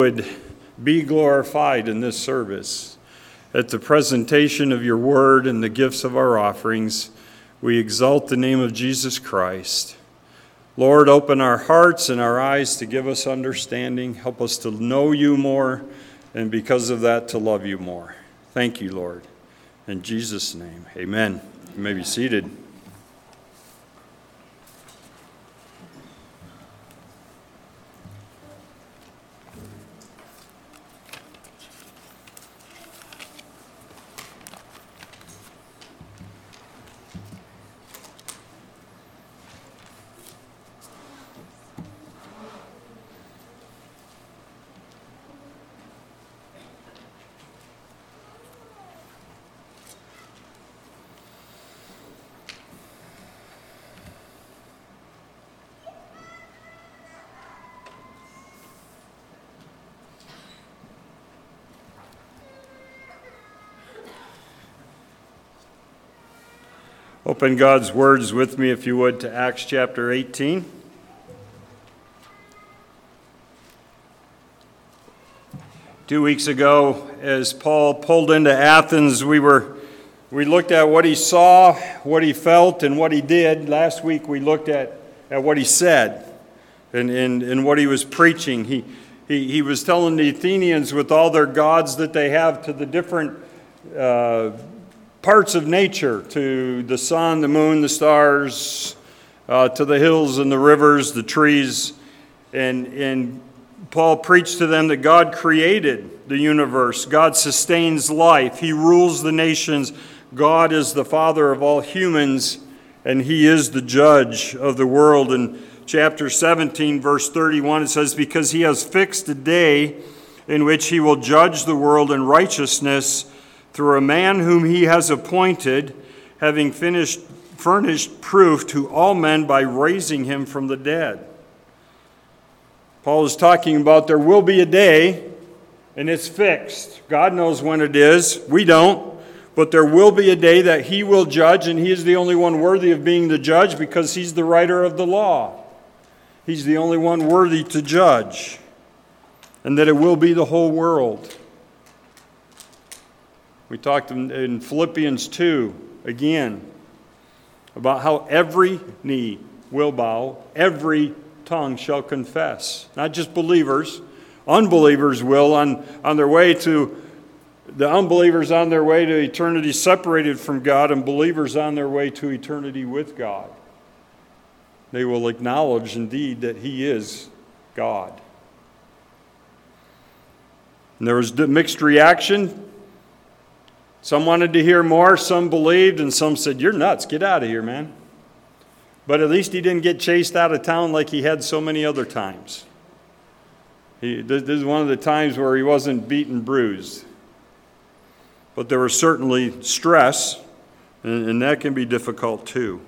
would be glorified in this service. At the presentation of your word and the gifts of our offerings, we exalt the name of Jesus Christ. Lord, open our hearts and our eyes to give us understanding. Help us to know you more, and because of that, to love you more. Thank you, Lord. In Jesus' name, amen. You may be seated. Open God's words with me, if you would, to Acts chapter 18. Two weeks ago, as Paul pulled into Athens, we were we looked at what he saw, what he felt, and what he did. Last week we looked at, at what he said and, and, and what he was preaching. He, he, he was telling the Athenians with all their gods that they have to the different uh, parts of nature to the sun, the moon, the stars, uh, to the hills and the rivers, the trees. And, and Paul preached to them that God created the universe, God sustains life, He rules the nations, God is the Father of all humans, and He is the judge of the world. In chapter 17, verse 31, it says, Because He has fixed a day in which He will judge the world in righteousness through a man whom he has appointed, having finished, furnished proof to all men by raising him from the dead. Paul is talking about there will be a day, and it's fixed. God knows when it is. We don't. But there will be a day that he will judge, and he is the only one worthy of being the judge because he's the writer of the law. He's the only one worthy to judge, and that it will be the whole world. We talked in, Philippians 2 again about how every knee will bow, every tongue shall confess. Not just believers, unbelievers will on, on their way to the unbelievers on their way to eternity separated from God, and believers on their way to eternity with God. They will acknowledge indeed that He is God. And there was mixed reaction some wanted to hear more, some believed, and some said, You're nuts, get out of here, man. But at least he didn't get chased out of town like he had so many other times. He, this is one of the times where he wasn't beaten, bruised. But there was certainly stress, and, and that can be difficult too.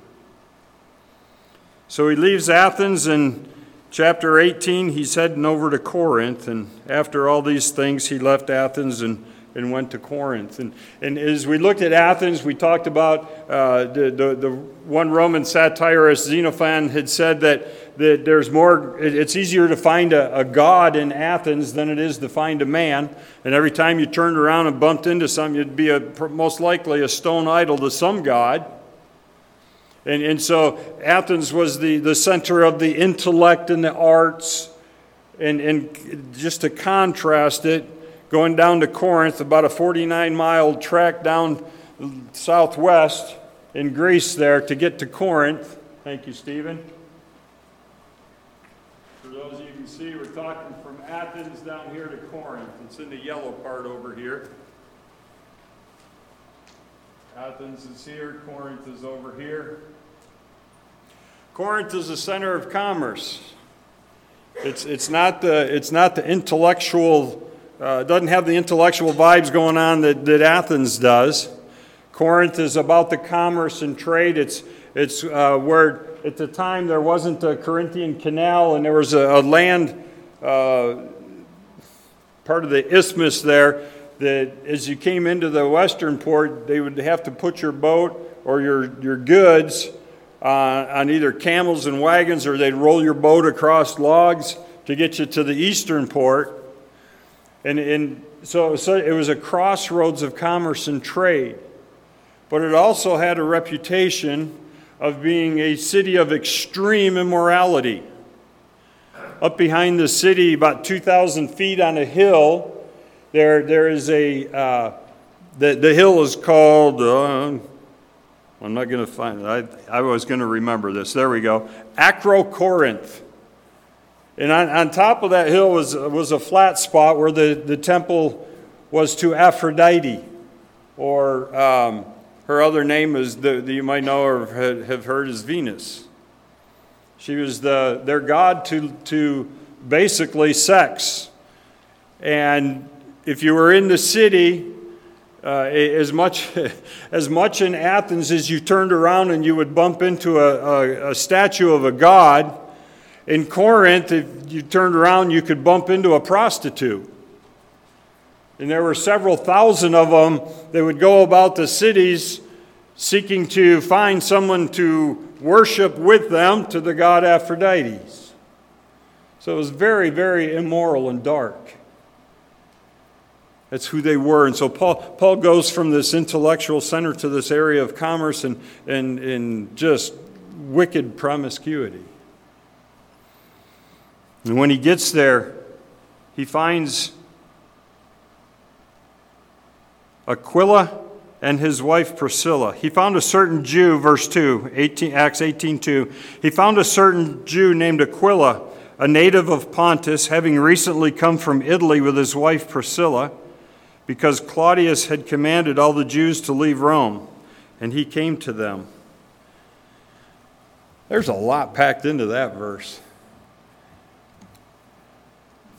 So he leaves Athens in chapter 18. He's heading over to Corinth, and after all these things, he left Athens and and went to Corinth. And, and as we looked at Athens, we talked about uh, the, the, the, one Roman satirist, Xenophon, had said that, that there's more, it's easier to find a, a god in Athens than it is to find a man. And every time you turned around and bumped into something, you'd be a, most likely a stone idol to some god. And, and so Athens was the, the center of the intellect and the arts. And, and just to contrast it, going down to Corinth, about a 49 mile trek down southwest in Greece there to get to Corinth. Thank you, Stephen. For those of you who can see, we're talking from Athens down here to Corinth. It's in the yellow part over here. Athens is here, Corinth is over here. Corinth is the center of commerce. It's, it's, not, the, it's not the intellectual uh, doesn't have the intellectual vibes going on that, that Athens does. Corinth is about the commerce and trade. It's, it's uh, where at the time there wasn't a Corinthian canal and there was a, a land, uh, part of the isthmus there, that as you came into the western port, they would have to put your boat or your, your goods uh, on either camels and wagons or they'd roll your boat across logs to get you to the eastern port. And, and so, so it was a crossroads of commerce and trade. But it also had a reputation of being a city of extreme immorality. Up behind the city, about 2,000 feet on a hill, there, there is a, uh, the, the hill is called, uh, I'm not going to find it. I, I was going to remember this. There we go. Acrocorinth. And on, on top of that hill was, was a flat spot where the, the temple was to Aphrodite, or um, her other name is that you might know or have heard is Venus. She was the, their god to, to basically sex. And if you were in the city, uh, as, much, as much in Athens as you turned around and you would bump into a, a, a statue of a god, in Corinth, if you turned around, you could bump into a prostitute. And there were several thousand of them that would go about the cities seeking to find someone to worship with them to the god Aphrodites. So it was very, very immoral and dark. That's who they were. And so Paul, Paul goes from this intellectual center to this area of commerce and, and, and just wicked promiscuity. And when he gets there, he finds Aquila and his wife Priscilla. He found a certain Jew, verse 2, 18, Acts 18 2. He found a certain Jew named Aquila, a native of Pontus, having recently come from Italy with his wife Priscilla, because Claudius had commanded all the Jews to leave Rome, and he came to them. There's a lot packed into that verse.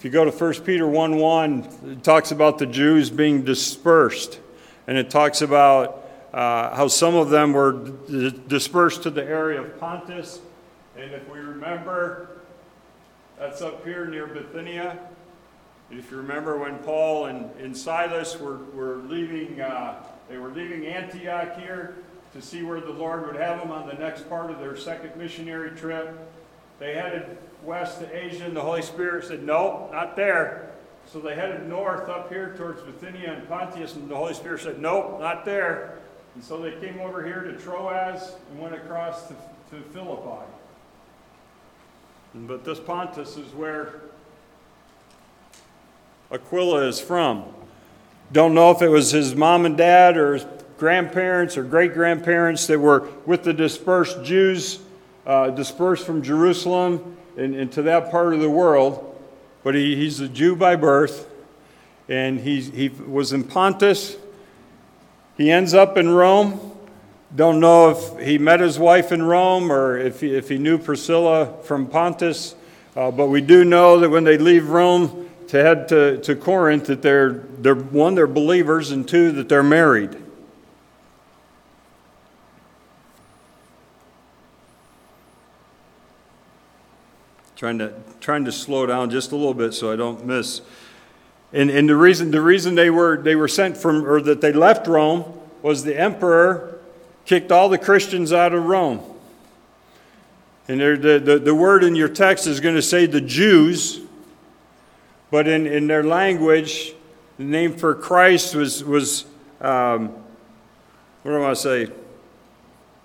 If you go to 1 Peter 1 1, it talks about the Jews being dispersed. And it talks about uh, how some of them were d- dispersed to the area of Pontus. And if we remember, that's up here near Bithynia. If you remember when Paul and, and Silas were, were leaving, uh, they were leaving Antioch here to see where the Lord would have them on the next part of their second missionary trip. They headed west to Asia, and the Holy Spirit said, No, not there. So they headed north up here towards Bithynia and Pontius, and the Holy Spirit said, Nope, not there. And so they came over here to Troas and went across to, to Philippi. But this Pontus is where Aquila is from. Don't know if it was his mom and dad or his grandparents or great grandparents that were with the dispersed Jews, uh, dispersed from Jerusalem and, and to that part of the world, but he, he's a Jew by birth, and he, he was in Pontus. He ends up in Rome. Don't know if he met his wife in Rome or if he, if he knew Priscilla from Pontus, uh, but we do know that when they leave Rome to head to, to Corinth, that they're, they're one, they're believers, and two, that they're married. Trying to trying to slow down just a little bit so I don't miss. And, and the reason the reason they were they were sent from or that they left Rome was the emperor kicked all the Christians out of Rome. And the, the, the word in your text is going to say the Jews, but in, in their language, the name for Christ was, was um, what do I want to say?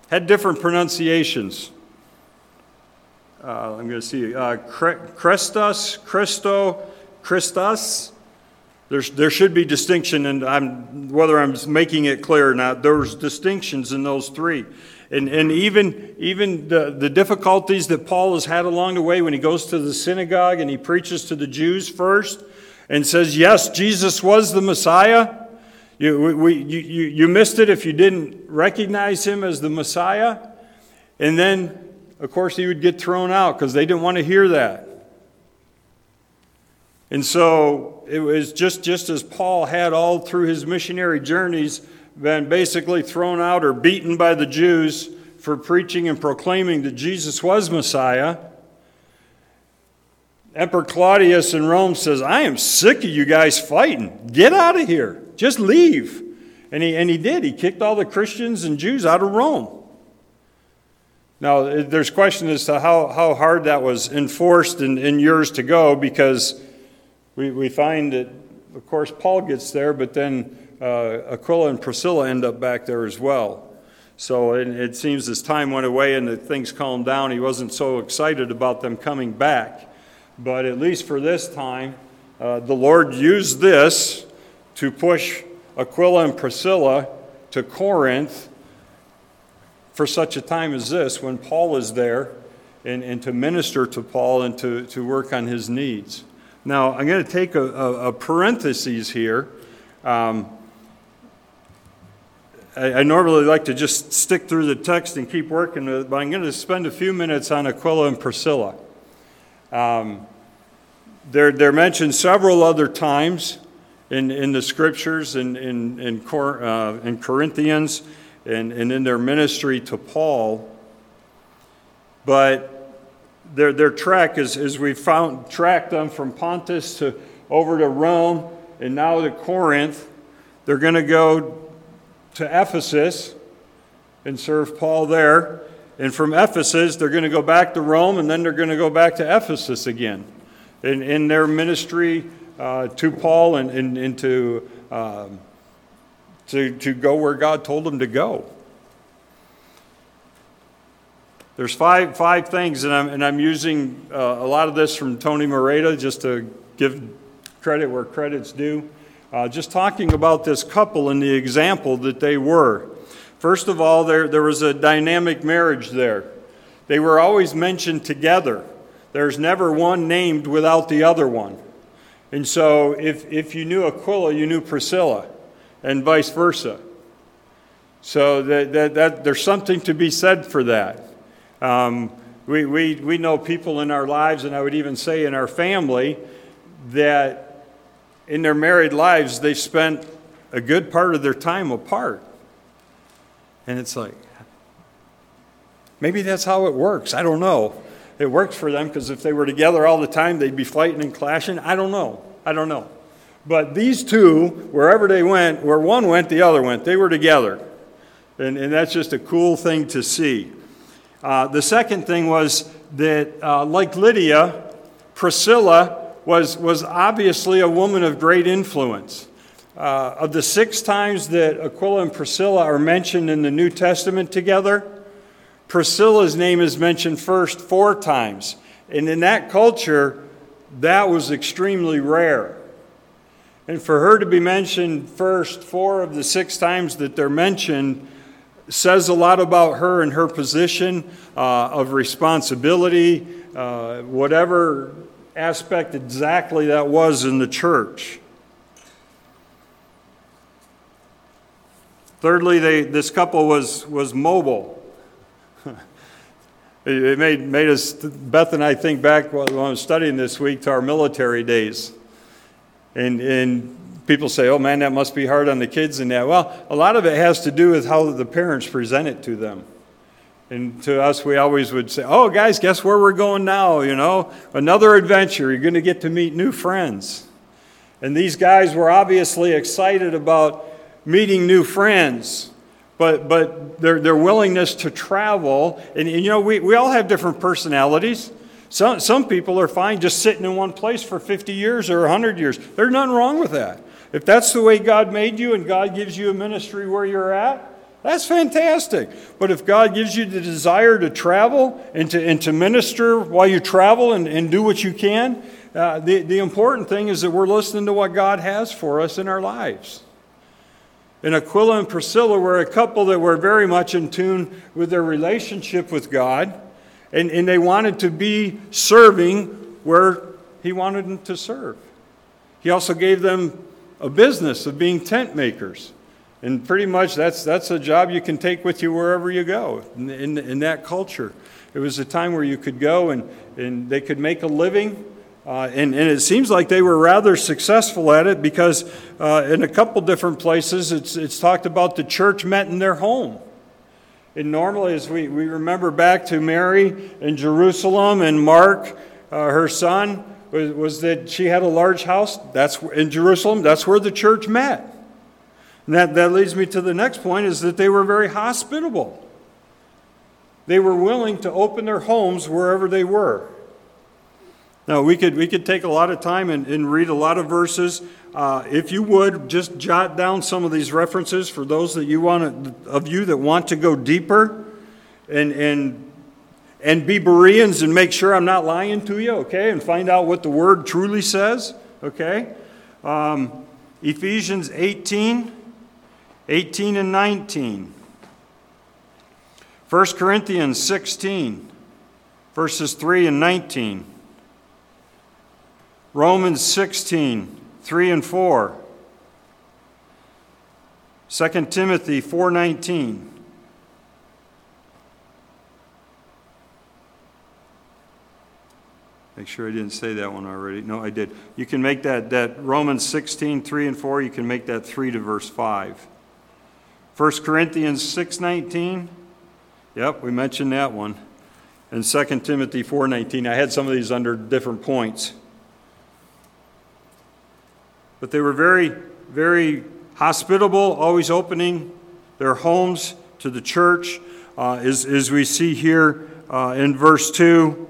Had different pronunciations uh, I'm going to see, uh, Christos, Christo, Christus. There's, there should be distinction, and I'm, whether I'm making it clear or not, there's distinctions in those three. And, and even, even the, the difficulties that Paul has had along the way when he goes to the synagogue and he preaches to the Jews first and says, Yes, Jesus was the Messiah. You, we, you, you missed it if you didn't recognize him as the Messiah. And then of course, he would get thrown out because they didn't want to hear that. And so it was just, just as Paul had all through his missionary journeys been basically thrown out or beaten by the Jews for preaching and proclaiming that Jesus was Messiah. Emperor Claudius in Rome says, I am sick of you guys fighting. Get out of here. Just leave. And he, and he did. He kicked all the Christians and Jews out of Rome. Now, there's question as to how, how hard that was enforced in, in years to go because we, we find that of course, Paul gets there, but then uh, Aquila and Priscilla end up back there as well. So it, it seems as time went away and the things calmed down, he wasn't so excited about them coming back. But at least for this time, uh, the Lord used this to push Aquila and Priscilla to Corinth for such a time as this when Paul is there and, and to minister to Paul and to, to work on his needs. Now, I'm going to take a, a, a parenthesis here. Um, I, I, normally like to just stick through the text and keep working with it, but I'm going to spend a few minutes on Aquila and Priscilla. Um, they're, they're mentioned several other times in, in the scriptures, in, in, in, Cor, uh, in Corinthians, and, and in their ministry to Paul. But their, their track is, as we found, tracked them from Pontus to over to Rome and now to Corinth. They're going to go to Ephesus and serve Paul there. And from Ephesus, they're going to go back to Rome, and then they're going to go back to Ephesus again in, in their ministry uh, to Paul and, and, and to, um, to, to go where God told them to go. There's five, five things, and I'm, and I'm using uh, a lot of this from Tony Merida just to give credit where credit's due. Uh, just talking about this couple and the example that they were. First of all, there, there was a dynamic marriage there. They were always mentioned together. There's never one named without the other one. And so if, if you knew Aquila, you knew Priscilla, and vice versa. So that, that, that there's something to be said for that. Um, we, we, we know people in our lives, and I would even say in our family, that in their married lives, they spent a good part of their time apart. And it's like, maybe that's how it works. I don't know it works for them because if they were together all the time, they'd be fighting and clashing. I don't know. I don't know. But these two, wherever they went, where one went, the other went. They were together. And, and that's just a cool thing to see. Uh, the second thing was that, uh, like Lydia, Priscilla was, was obviously a woman of great influence. Uh, of the six times that Aquila and Priscilla are mentioned in the New Testament together, Priscilla's name is mentioned first four times. And in that culture, that was extremely rare. And for her to be mentioned first four of the six times that they're mentioned says a lot about her and her position uh, of responsibility, uh, whatever aspect exactly that was in the church. Thirdly, they, this couple was, was mobile. It made, made us, Beth and I think back when I was studying this week to our military days. And, and people say, oh man, that must be hard on the kids and that. Well, a lot of it has to do with how the parents present it to them. And to us, we always would say, oh, guys, guess where we're going now? You know, another adventure. You're going to get to meet new friends. And these guys were obviously excited about meeting new friends but, but their, their willingness to travel, and, and, you know, we, we all have different personalities. Some, some people are fine just sitting in one place for 50 years or 100 years. There's nothing wrong with that. If that's the way God made you and God gives you a ministry where you're at, that's fantastic. But if God gives you the desire to travel and to, and to minister while you travel and, and do what you can, uh, the, the important thing is that we're listening to what God has for us in our lives. And Aquila and Priscilla were a couple that were very much in tune with their relationship with God, and, and they wanted to be serving where He wanted them to serve. He also gave them a business of being tent makers. And pretty much that's, that's a job you can take with you wherever you go in, in, in that culture. It was a time where you could go and, and they could make a living uh, and, and, it seems like they were rather successful at it because uh, in a couple different places it's, it's talked about the church met in their home. And normally, as we, we remember back to Mary in Jerusalem and Mark, uh, her son, was, was, that she had a large house that's in Jerusalem. That's where the church met. And that, that leads me to the next point is that they were very hospitable. They were willing to open their homes wherever they were. Now, we could, we could take a lot of time and, and read a lot of verses uh, if you would, just jot down some of these references for those that you want of you that want to go deeper and, and, and be Bereans and make sure I'm not lying to you, okay? And find out what the word truly says, okay? Um, Ephesians 18, 18 and 19. 1 Corinthians 16, verses 3 and 19. Romans 16, 3 and 4. 2 Timothy 4:19. Make sure I didn't say that one already. No, I did. You can make that, that Romans 16, 3 and 4, you can make that 3 to verse 5. 1 Corinthians 6:19. Yep, we mentioned that one. And 2 Timothy 4:19. I had some of these under different points. But they were very, very hospitable, always opening their homes to the church, uh, as, as we see here uh, in verse 2.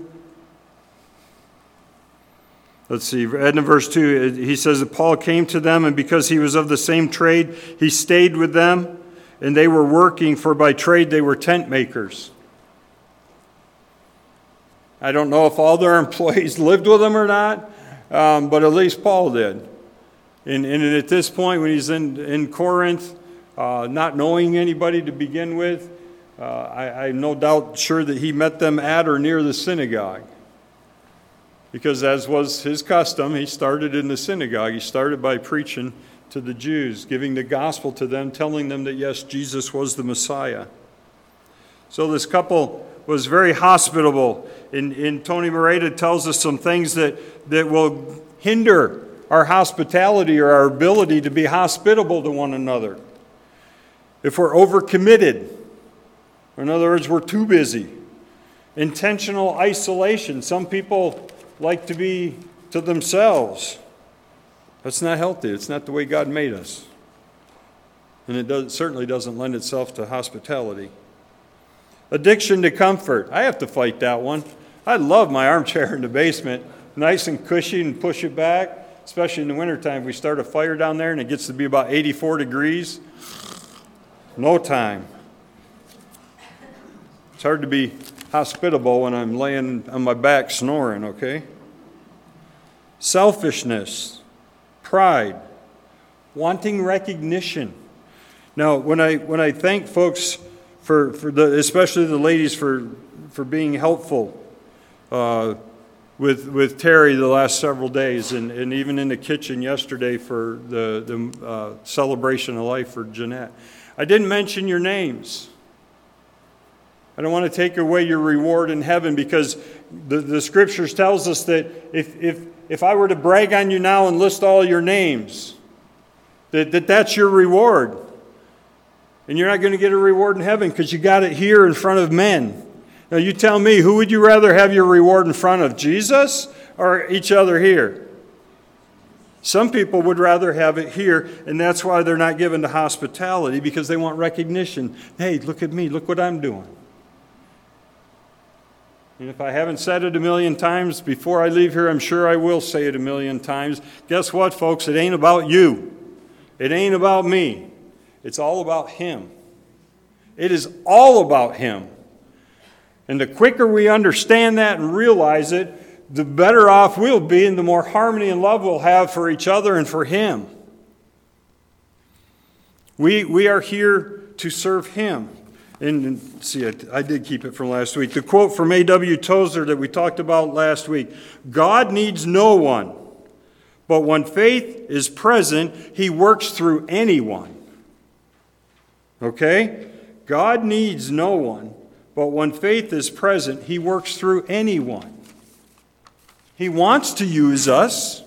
Let's see, in verse 2, he says that Paul came to them, and because he was of the same trade, he stayed with them, and they were working, for by trade they were tent makers. I don't know if all their employees lived with them or not, um, but at least Paul did. And, and at this point, when he's in, in Corinth, uh, not knowing anybody to begin with, uh, I, I'm no doubt sure that he met them at or near the synagogue. Because, as was his custom, he started in the synagogue. He started by preaching to the Jews, giving the gospel to them, telling them that, yes, Jesus was the Messiah. So, this couple was very hospitable. And, and Tony Merida tells us some things that, that will hinder our hospitality or our ability to be hospitable to one another. If we're overcommitted, or in other words, we're too busy. Intentional isolation. Some people like to be to themselves. That's not healthy. It's not the way God made us. And it does, certainly doesn't lend itself to hospitality. Addiction to comfort. I have to fight that one. I love my armchair in the basement, nice and cushy, and push it back especially in the wintertime, we start a fire down there and it gets to be about 84 degrees. No time. It's hard to be hospitable when I'm laying on my back snoring, okay? Selfishness, pride, wanting recognition. Now, when I, when I thank folks for, for the, especially the ladies for, for being helpful, uh, with, with Terry the last several days, and, and even in the kitchen yesterday for the, the uh, celebration of life for Jeanette. I didn't mention your names. I don't want to take away your reward in heaven because the, the scriptures tells us that if, if, if I were to brag on you now and list all your names, that, that that's your reward. And you're not going to get a reward in heaven because you got it here in front of men. Now, you tell me, who would you rather have your reward in front of, Jesus or each other here? Some people would rather have it here, and that's why they're not given to hospitality because they want recognition. Hey, look at me, look what I'm doing. And if I haven't said it a million times before I leave here, I'm sure I will say it a million times. Guess what, folks? It ain't about you, it ain't about me. It's all about Him. It is all about Him. And the quicker we understand that and realize it, the better off we'll be and the more harmony and love we'll have for each other and for Him. We, we are here to serve Him. And, and see, I, I, did keep it from last week. The quote from A.W. Tozer that we talked about last week God needs no one, but when faith is present, He works through anyone. Okay? God needs no one, but when faith is present, He works through anyone. He wants to use us.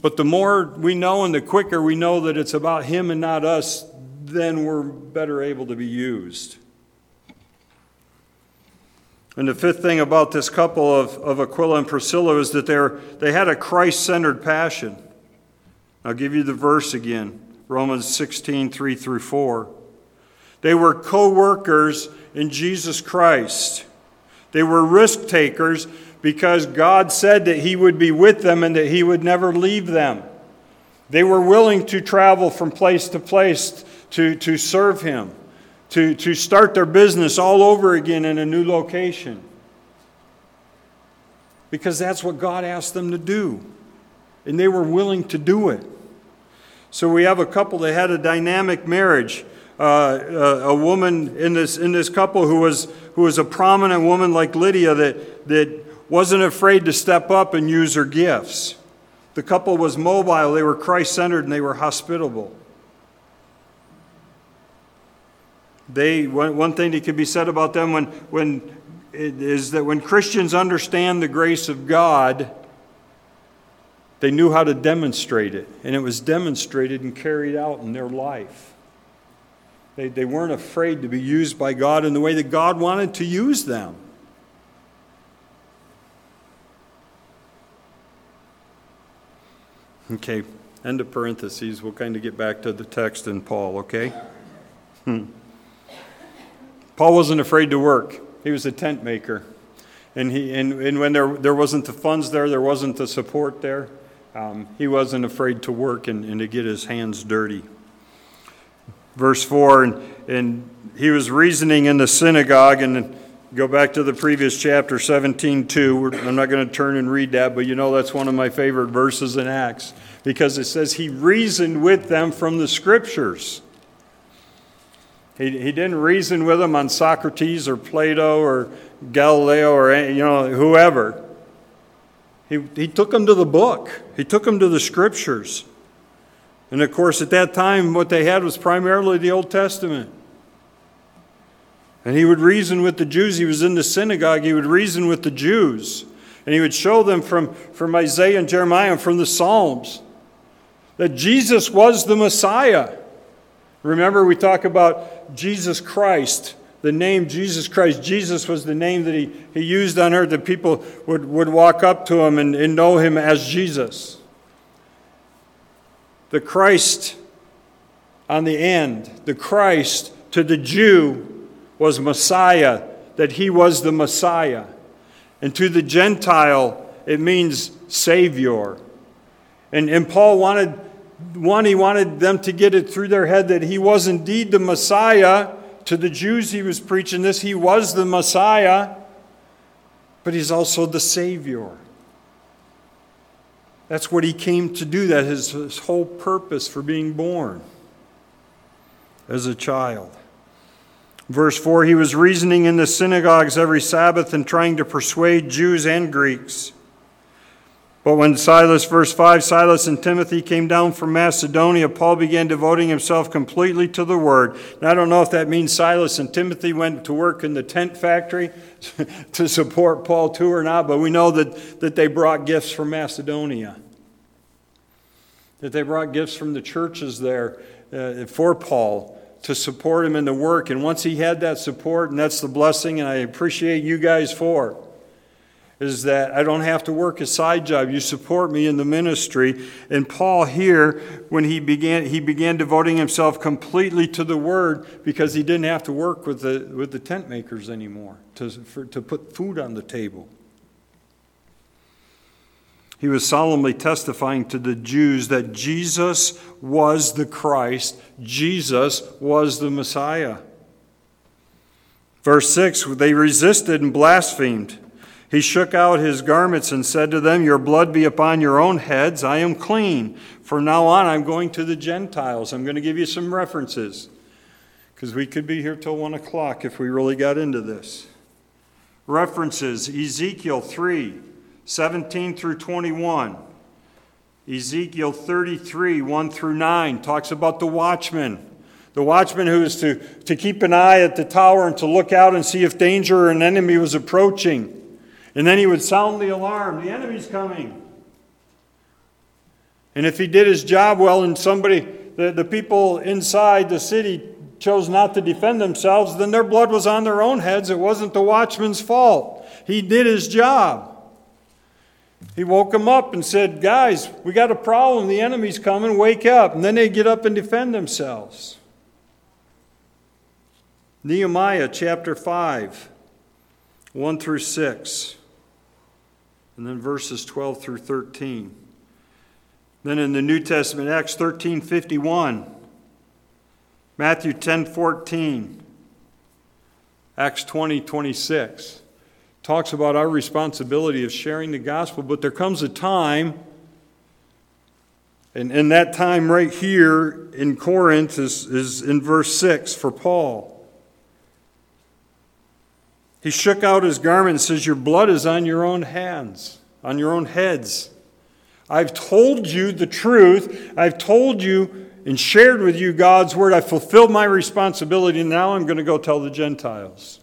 But the more we know and the quicker we know that it's about Him and not us, then we're better able to be used. And the fifth thing about this couple of, of Aquila and Priscilla is that they're, they had a Christ centered passion. I'll give you the verse again Romans 16, 3 through 4. They were co workers in Jesus Christ. They were risk takers, because God said that He would be with them and that He would never leave them. They were willing to travel from place to place to, to serve Him, to, to start their business all over again in a new location. Because that's what God asked them to do. And they were willing to do it. So we have a couple that had a dynamic marriage. Uh, a, woman in this, in this couple who was, who was a prominent woman like Lydia that, that wasn't afraid to step up and use her gifts. The couple was mobile, they were Christ centered, and they were hospitable. They, one, one thing that could be said about them when, when, is that when Christians understand the grace of God, they knew how to demonstrate it, and it was demonstrated and carried out in their life. They, they weren't afraid to be used by God in the way that God wanted to use them. Okay, end of parentheses. We'll kind of get back to the text in Paul, okay? Hmm. Paul wasn't afraid to work, he was a tent maker. And, he, and, and when there, there wasn't the funds there, there wasn't the support there, um, he wasn't afraid to work and, and to get his hands dirty. Verse 4 and, and he was reasoning in the synagogue, and go back to the previous chapter 17 2. I'm not going to turn and read that, but you know that's one of my favorite verses in Acts because it says he reasoned with them from the scriptures. He, he didn't reason with them on Socrates or Plato or Galileo or you know whoever. He, he took them to the book. He took them to the scriptures. And of course, at that time, what they had was primarily the Old Testament. And he would reason with the Jews. He was in the synagogue, he would reason with the Jews. And he would show them from, from Isaiah and Jeremiah and from the Psalms that Jesus was the Messiah. Remember, we talk about Jesus Christ, the name Jesus Christ. Jesus was the name that he, he used on earth that people would, would walk up to him and, and know him as Jesus. The Christ on the end, the Christ to the Jew was Messiah, that he was the Messiah. And to the Gentile, it means Savior. And, and Paul wanted one, he wanted them to get it through their head that he was indeed the Messiah. To the Jews, he was preaching this. He was the Messiah, but he's also the Savior. That's what he came to do. That is his whole purpose for being born as a child. Verse 4 He was reasoning in the synagogues every Sabbath and trying to persuade Jews and Greeks. But when Silas, verse 5, Silas and Timothy came down from Macedonia, Paul began devoting himself completely to the word. And I don't know if that means Silas and Timothy went to work in the tent factory to support Paul too or not, but we know that, that they brought gifts from Macedonia. That they brought gifts from the churches there uh, for Paul to support him in the work. And once he had that support, and that's the blessing, and I appreciate you guys for is that I don't have to work a side job. You support me in the ministry. And Paul here, when he began, he began devoting himself completely to the word because he didn't have to work with the, with the tent makers anymore to, for, to put food on the table. He was solemnly testifying to the Jews that Jesus was the Christ, Jesus was the Messiah. Verse 6 they resisted and blasphemed. He shook out his garments and said to them, Your blood be upon your own heads. I am clean. From now on, I'm going to the Gentiles. I'm going to give you some references because we could be here till 1 o'clock if we really got into this. References Ezekiel 3 17 through 21. Ezekiel 33 1 through 9 talks about the watchman. The watchman who is to, to keep an eye at the tower and to look out and see if danger or an enemy was approaching. And then he would sound the alarm the enemy's coming. And if he did his job well and somebody, the, the people inside the city chose not to defend themselves, then their blood was on their own heads. It wasn't the watchman's fault. He did his job. He woke them up and said, Guys, we got a problem. The enemy's coming. Wake up. And then they get up and defend themselves. Nehemiah chapter 5, 1 through 6. And then verses 12 through 13. Then in the New Testament, Acts 13 51, Matthew 10 14, Acts 20 26 talks about our responsibility of sharing the gospel, but there comes a time, and, and that time right here in Corinth is, is in verse 6 for Paul. He shook out his garment and says, Your blood is on your own hands, on your own heads. I've told you the truth. I've told you and shared with you God's word. I've fulfilled my responsibility. Now I'm going to go tell the Gentiles.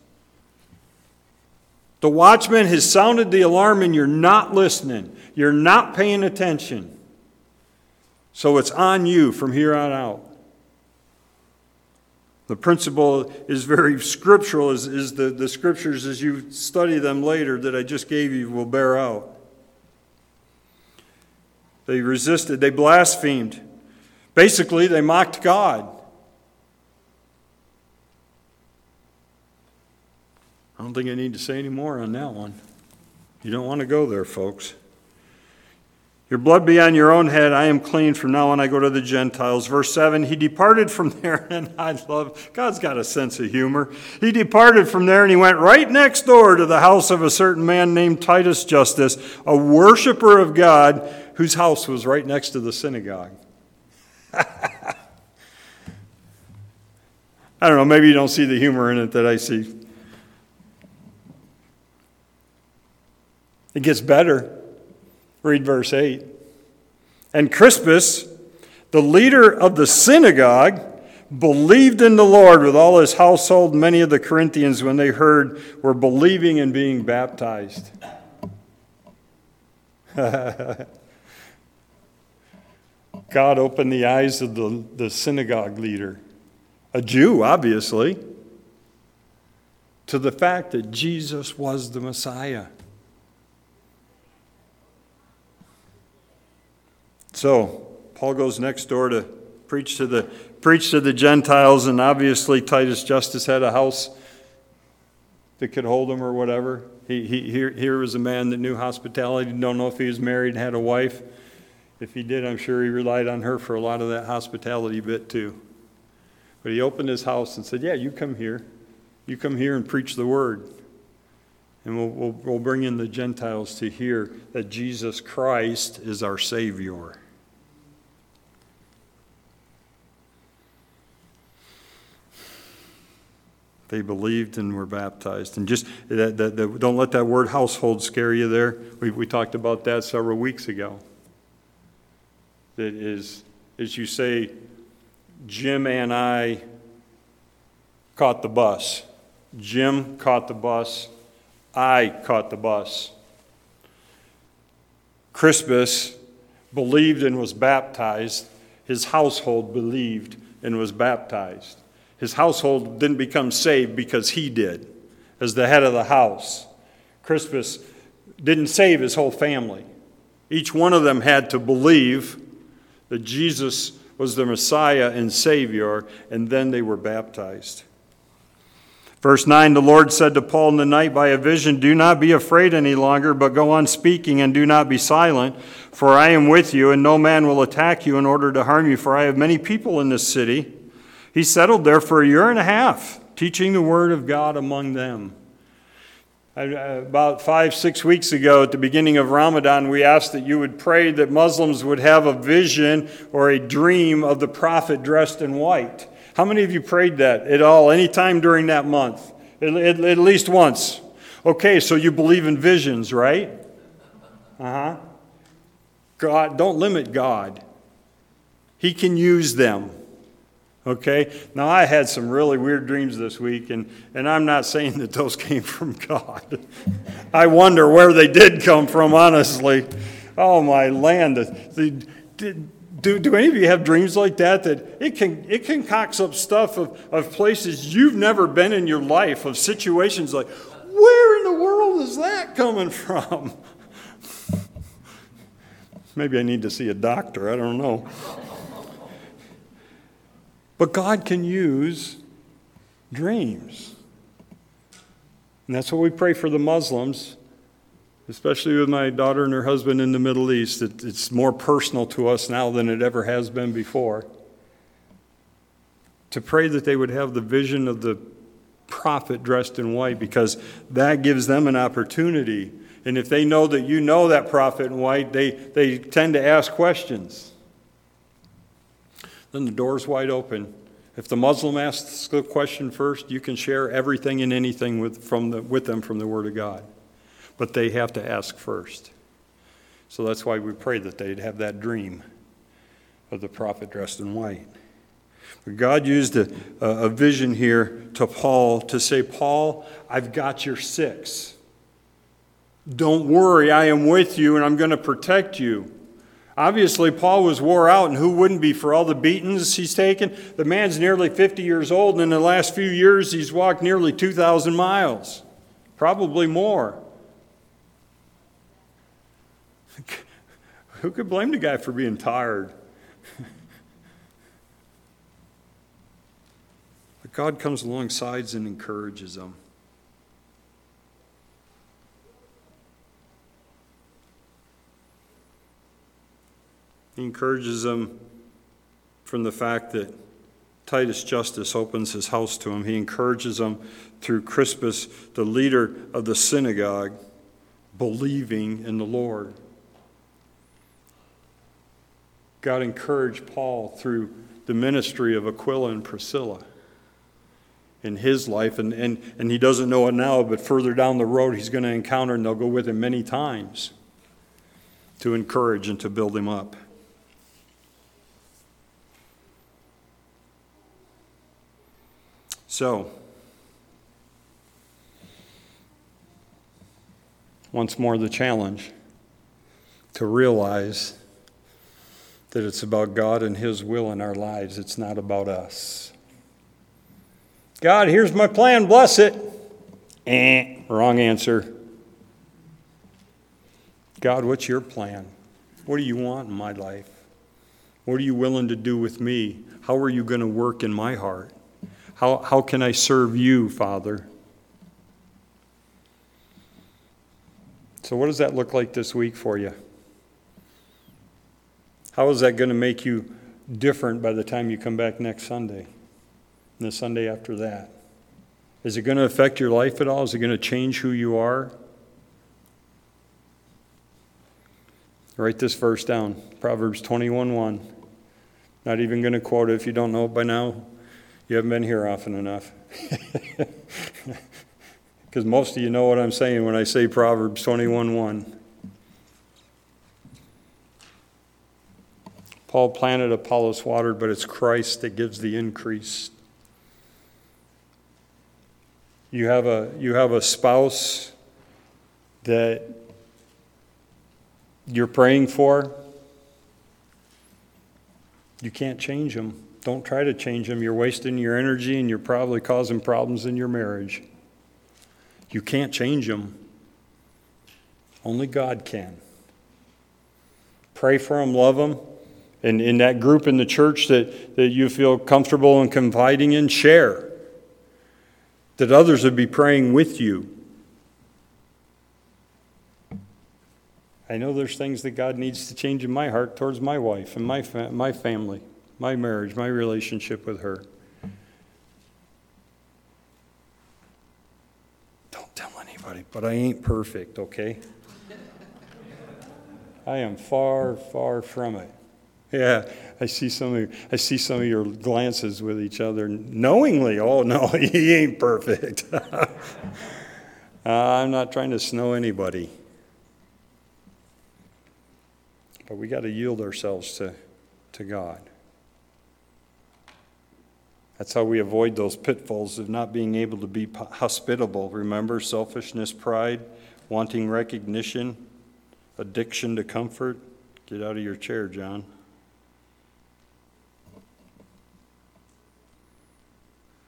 The watchman has sounded the alarm and you're not listening. You're not paying attention. So it's on you from here on out. The principle is very scriptural, is, is the, the scriptures as you study them later that I just gave you will bear out. They resisted, they blasphemed. Basically, they mocked God. I don't think I need to say any more on that one. You don't want to go there, folks. Your blood be on your own head. I am clean from now on. I go to the Gentiles. Verse 7 He departed from there, and I love, God's got a sense of humor. He departed from there, and he went right next door to the house of a certain man named Titus Justus, a worshiper of God, whose house was right next to the synagogue. I don't know, maybe you don't see the humor in it that I see. It gets better. Read verse 8. And Crispus, the leader of the synagogue, believed in the Lord with all his household. Many of the Corinthians, when they heard, were believing and being baptized. God opened the eyes of the, the synagogue leader, a Jew, obviously, to the fact that Jesus was the Messiah. So, Paul goes next door to preach to the preach to the Gentiles, and obviously Titus Justus had a house that could hold him or whatever. He, he, here, here was a man that knew hospitality. Don't know if he was married and had a wife. If he did, I'm sure he relied on her for a lot of that hospitality bit too. But he opened his house and said, Yeah, you come here. You come here and preach the word. And we'll, we'll, we'll bring in the Gentiles to hear that Jesus Christ is our Savior. They believed and were baptized. And just that, that, that, don't let that word household scare you there. We, we talked about that several weeks ago. That is, as you say, Jim and I caught the bus. Jim caught the bus. I caught the bus. Crispus believed and was baptized. His household believed and was baptized. His household didn't become saved because he did, as the head of the house. Crispus didn't save his whole family. Each one of them had to believe that Jesus was the Messiah and Savior, and then they were baptized. Verse 9 The Lord said to Paul in the night by a vision, Do not be afraid any longer, but go on speaking and do not be silent, for I am with you, and no man will attack you in order to harm you, for I have many people in this city. He settled there for a year and a half, teaching the Word of God among them. About five, six weeks ago, at the beginning of Ramadan, we asked that you would pray that Muslims would have a vision or a dream of the prophet dressed in white. How many of you prayed that at all, any time during that month? At, at, at least once. Okay, so you believe in visions, right? Uh huh. God, don't limit God, He can use them. Okay? Now, I had some really weird dreams this week, and, and I'm not saying that those came from God. I wonder where they did come from, honestly. Oh, my land. The, the, do, do any of you have dreams like that? That it can it concocts up stuff of, of places you've never been in your life, of situations like, where in the world is that coming from? Maybe I need to see a doctor. I don't know. But God can use dreams. And that's what we pray for the Muslims especially with my daughter and her husband in the Middle East. It, it's more personal to us now than it ever has been before. To pray that they would have the vision of the prophet dressed in white because that gives them an opportunity. And if they know that you know that prophet in white, they, they tend to ask questions. Then the door's wide open. If the Muslim asks the question first, you can share everything and anything with, from the, with them from the Word of God. But they have to ask first. So that's why we pray that they'd have that dream of the prophet dressed in white. But God used a, a vision here to Paul to say, Paul, I've got your six. Don't worry, I am with you and I'm going to protect you. Obviously, Paul was wore out, and who wouldn't be for all the beatings he's taken? The man's nearly 50 years old, and in the last few years, he's walked nearly 2,000 miles, probably more. Who could blame the guy for being tired? but God comes alongside and encourages him. He encourages them from the fact that Titus Justus opens his house to him. He encourages them through Crispus, the leader of the synagogue, believing in the Lord. God encouraged Paul through the ministry of Aquila and Priscilla in his life, and, and, and he doesn't know it now, but further down the road, he's going to encounter, and they'll go with him many times to encourage and to build him up. So, once more, the challenge to realize that it's about God and His will in our lives, it's not about us. God, here's my plan, bless it. Eh, wrong answer. God, what's your plan? What do you want in my life? What are you willing to do with me? How are you going to work in my heart? How, how can I serve you, Father? So, what does that look like this week for you? How is that going to make you different by the time you come back next Sunday and the Sunday after that? Is it going to affect your life at all? Is it going to change who you are? Write this verse down Proverbs 21 1. Not even going to quote it if you don't know it by now. You haven't been here often enough. Because most of you know what I'm saying when I say Proverbs 21 1. Paul planted, Apollos watered, but it's Christ that gives the increase. You have a, you have a spouse that you're praying for. You can't change them. Don't try to change them. You're wasting your energy and you're probably causing problems in your marriage. You can't change them. Only God can. Pray for them, love them. And in that group in the church that, that you feel comfortable and confiding in, share. That others would be praying with you. I know there's things that God needs to change in my heart towards my wife and my, fa- my family my marriage, my relationship with her. Don't tell anybody, but I ain't perfect, okay? I am far, far from it. Yeah, I see some of I see some of your glances with each other knowingly. Oh no, he ain't perfect. uh, I'm not trying to snow anybody. But we got to yield ourselves to, to God. That's how we avoid those pitfalls of not being able to be hospitable. Remember, selfishness, pride, wanting recognition, addiction to comfort. Get out of your chair, John.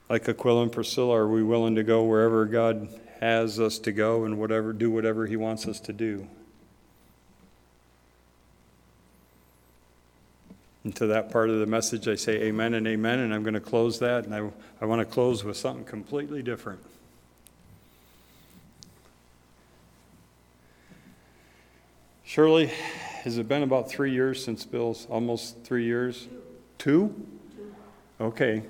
Like Aquila and Priscilla, are we willing to go wherever God has us to go and whatever do whatever he wants us to do? And to that part of the message, I say amen and amen, and I'm going to close that, and I, I want to close with something completely different. Shirley, has it been about three years since Bill's, almost three years? Two? Okay.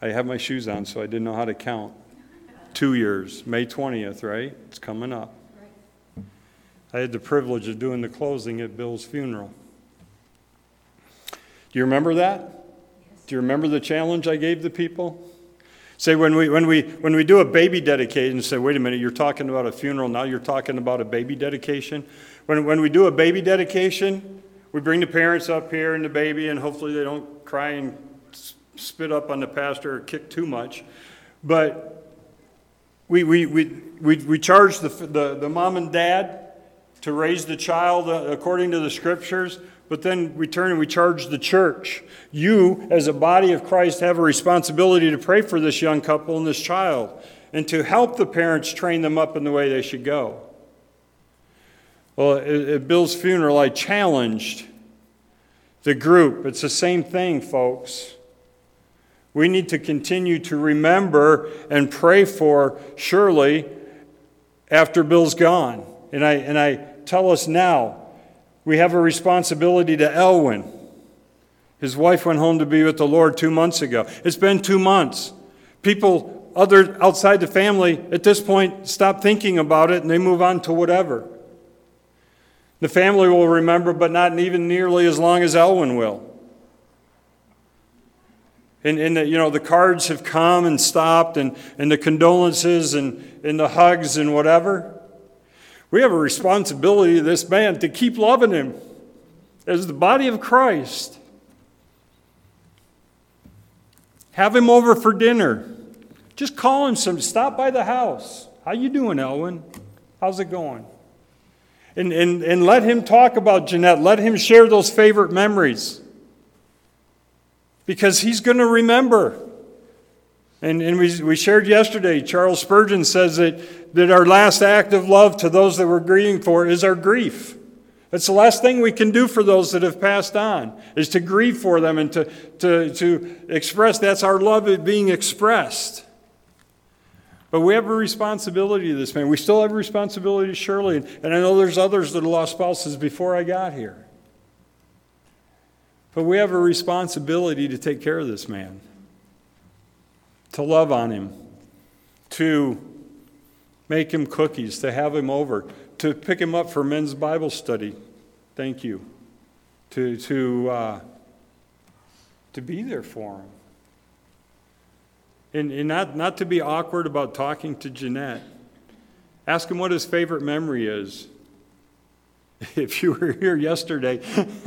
I have my shoes on, so I didn't know how to count. Two years, May 20th, right? It's coming up. I had the privilege of doing the closing at Bill's funeral. Do you remember that? Do you remember the challenge I gave the people? Say when we when we when we do a baby dedication, say, wait a minute, you're talking about a funeral, now you're talking about a baby dedication. When when we do a baby dedication, we bring the parents up here and the baby, and hopefully they don't cry and spit up on the pastor or kick too much. But we we we we, we charge the, the the mom and dad to raise the child uh, according to the scriptures, but then we turn and we charge the church. You, as a body of Christ, have a responsibility to pray for this young couple and this child and to help the parents train them up in the way they should go. Well, at Bill's funeral, I challenged the group. It's the same thing, folks. We need to continue to remember and pray for Shirley after Bill's gone. And I, and I tell us now we have a responsibility to Elwin. His wife went home to be with the Lord two months ago. It's been two months. People other outside the family at this point stop thinking about it and they move on to whatever. The family will remember, but not even nearly as long as Elwin will. And, and the, you know, the cards have come and stopped, and, and the condolences and, and the hugs and whatever. We have a responsibility to this man to keep loving him as the body of Christ. Have him over for dinner. Just call him some stop by the house. How you doing, Elwin? How's it going? And, and, and let him talk about Jeanette. Let him share those favorite memories. Because he's going to remember. And, and we, we shared yesterday, Charles Spurgeon says that, that our last act of love to those that we're grieving for is our grief. That's the last thing we can do for those that have passed on, is to grieve for them and to, to, to express that's our love being expressed. But we have a responsibility to this man. We still have a responsibility to Shirley. And I know there's others that have lost spouses before I got here. But we have a responsibility to take care of this man to love on him, to make him cookies, to have him over, to pick him up for men's Bible study. Thank you. To, to, uh, to be there for him. And, and not, not to be awkward about talking to Jeanette. Ask him what his favorite memory is. If you were here yesterday,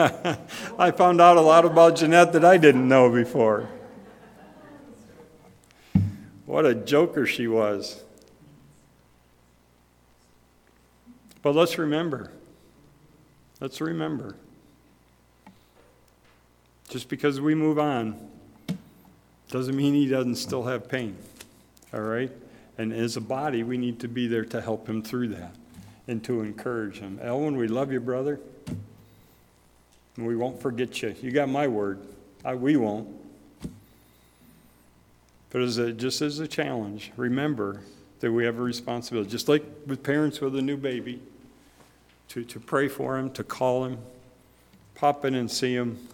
I found out a lot about Jeanette that I didn't know before. What a joker she was. But let's remember. Let's remember. Just because we move on doesn't mean he doesn't still have pain. All right? And as a body, we need to be there to help him through that and to encourage him. Elwin, we love you, brother. And we won't forget you. You got my word. I, we won't. But as a, just as a challenge, remember that we have a responsibility, just like with parents with a new baby, to, to pray for him, to call him, pop in and see him.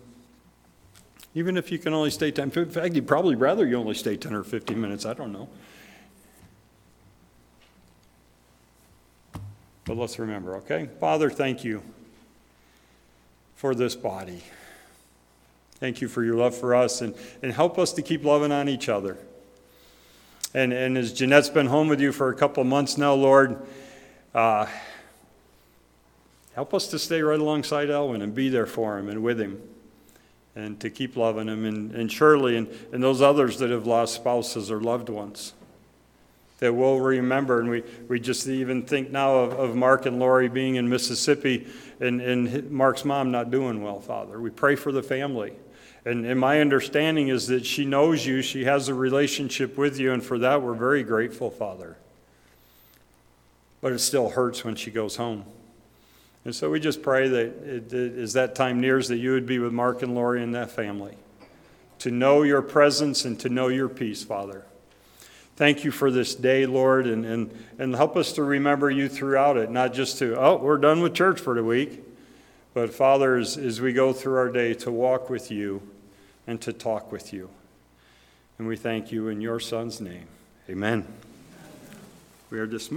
Even if you can only stay 10, in fact, you'd probably rather you only stay 10 or 15 minutes, I don't know. But let's remember, okay? Father, thank you for this body. Thank you for your love for us and, and help us to keep loving on each other. And, and as Jeanette's been home with you for a couple months now, Lord, uh, help us to stay right alongside Elwin and be there for him and with him and to keep loving him. And, and Shirley and, and those others that have lost spouses or loved ones that we'll remember. And we, we just even think now of, of Mark and Lori being in Mississippi and, and Mark's mom not doing well, Father. We pray for the family. And, and my understanding is that she knows you, she has a relationship with you, and for that we're very grateful, Father. But it still hurts when she goes home. And so we just pray that it, it, as that time nears, that you would be with Mark and Lori and that family, to know your presence and to know your peace, Father. thank you for this day, Lord, and, and, and help us to remember you throughout it, not just to, oh, we're done with church for the week, but Father, as, as we go through our day, to walk with you and to talk with you. And we thank you in your Son's name. Amen. We are dismissed.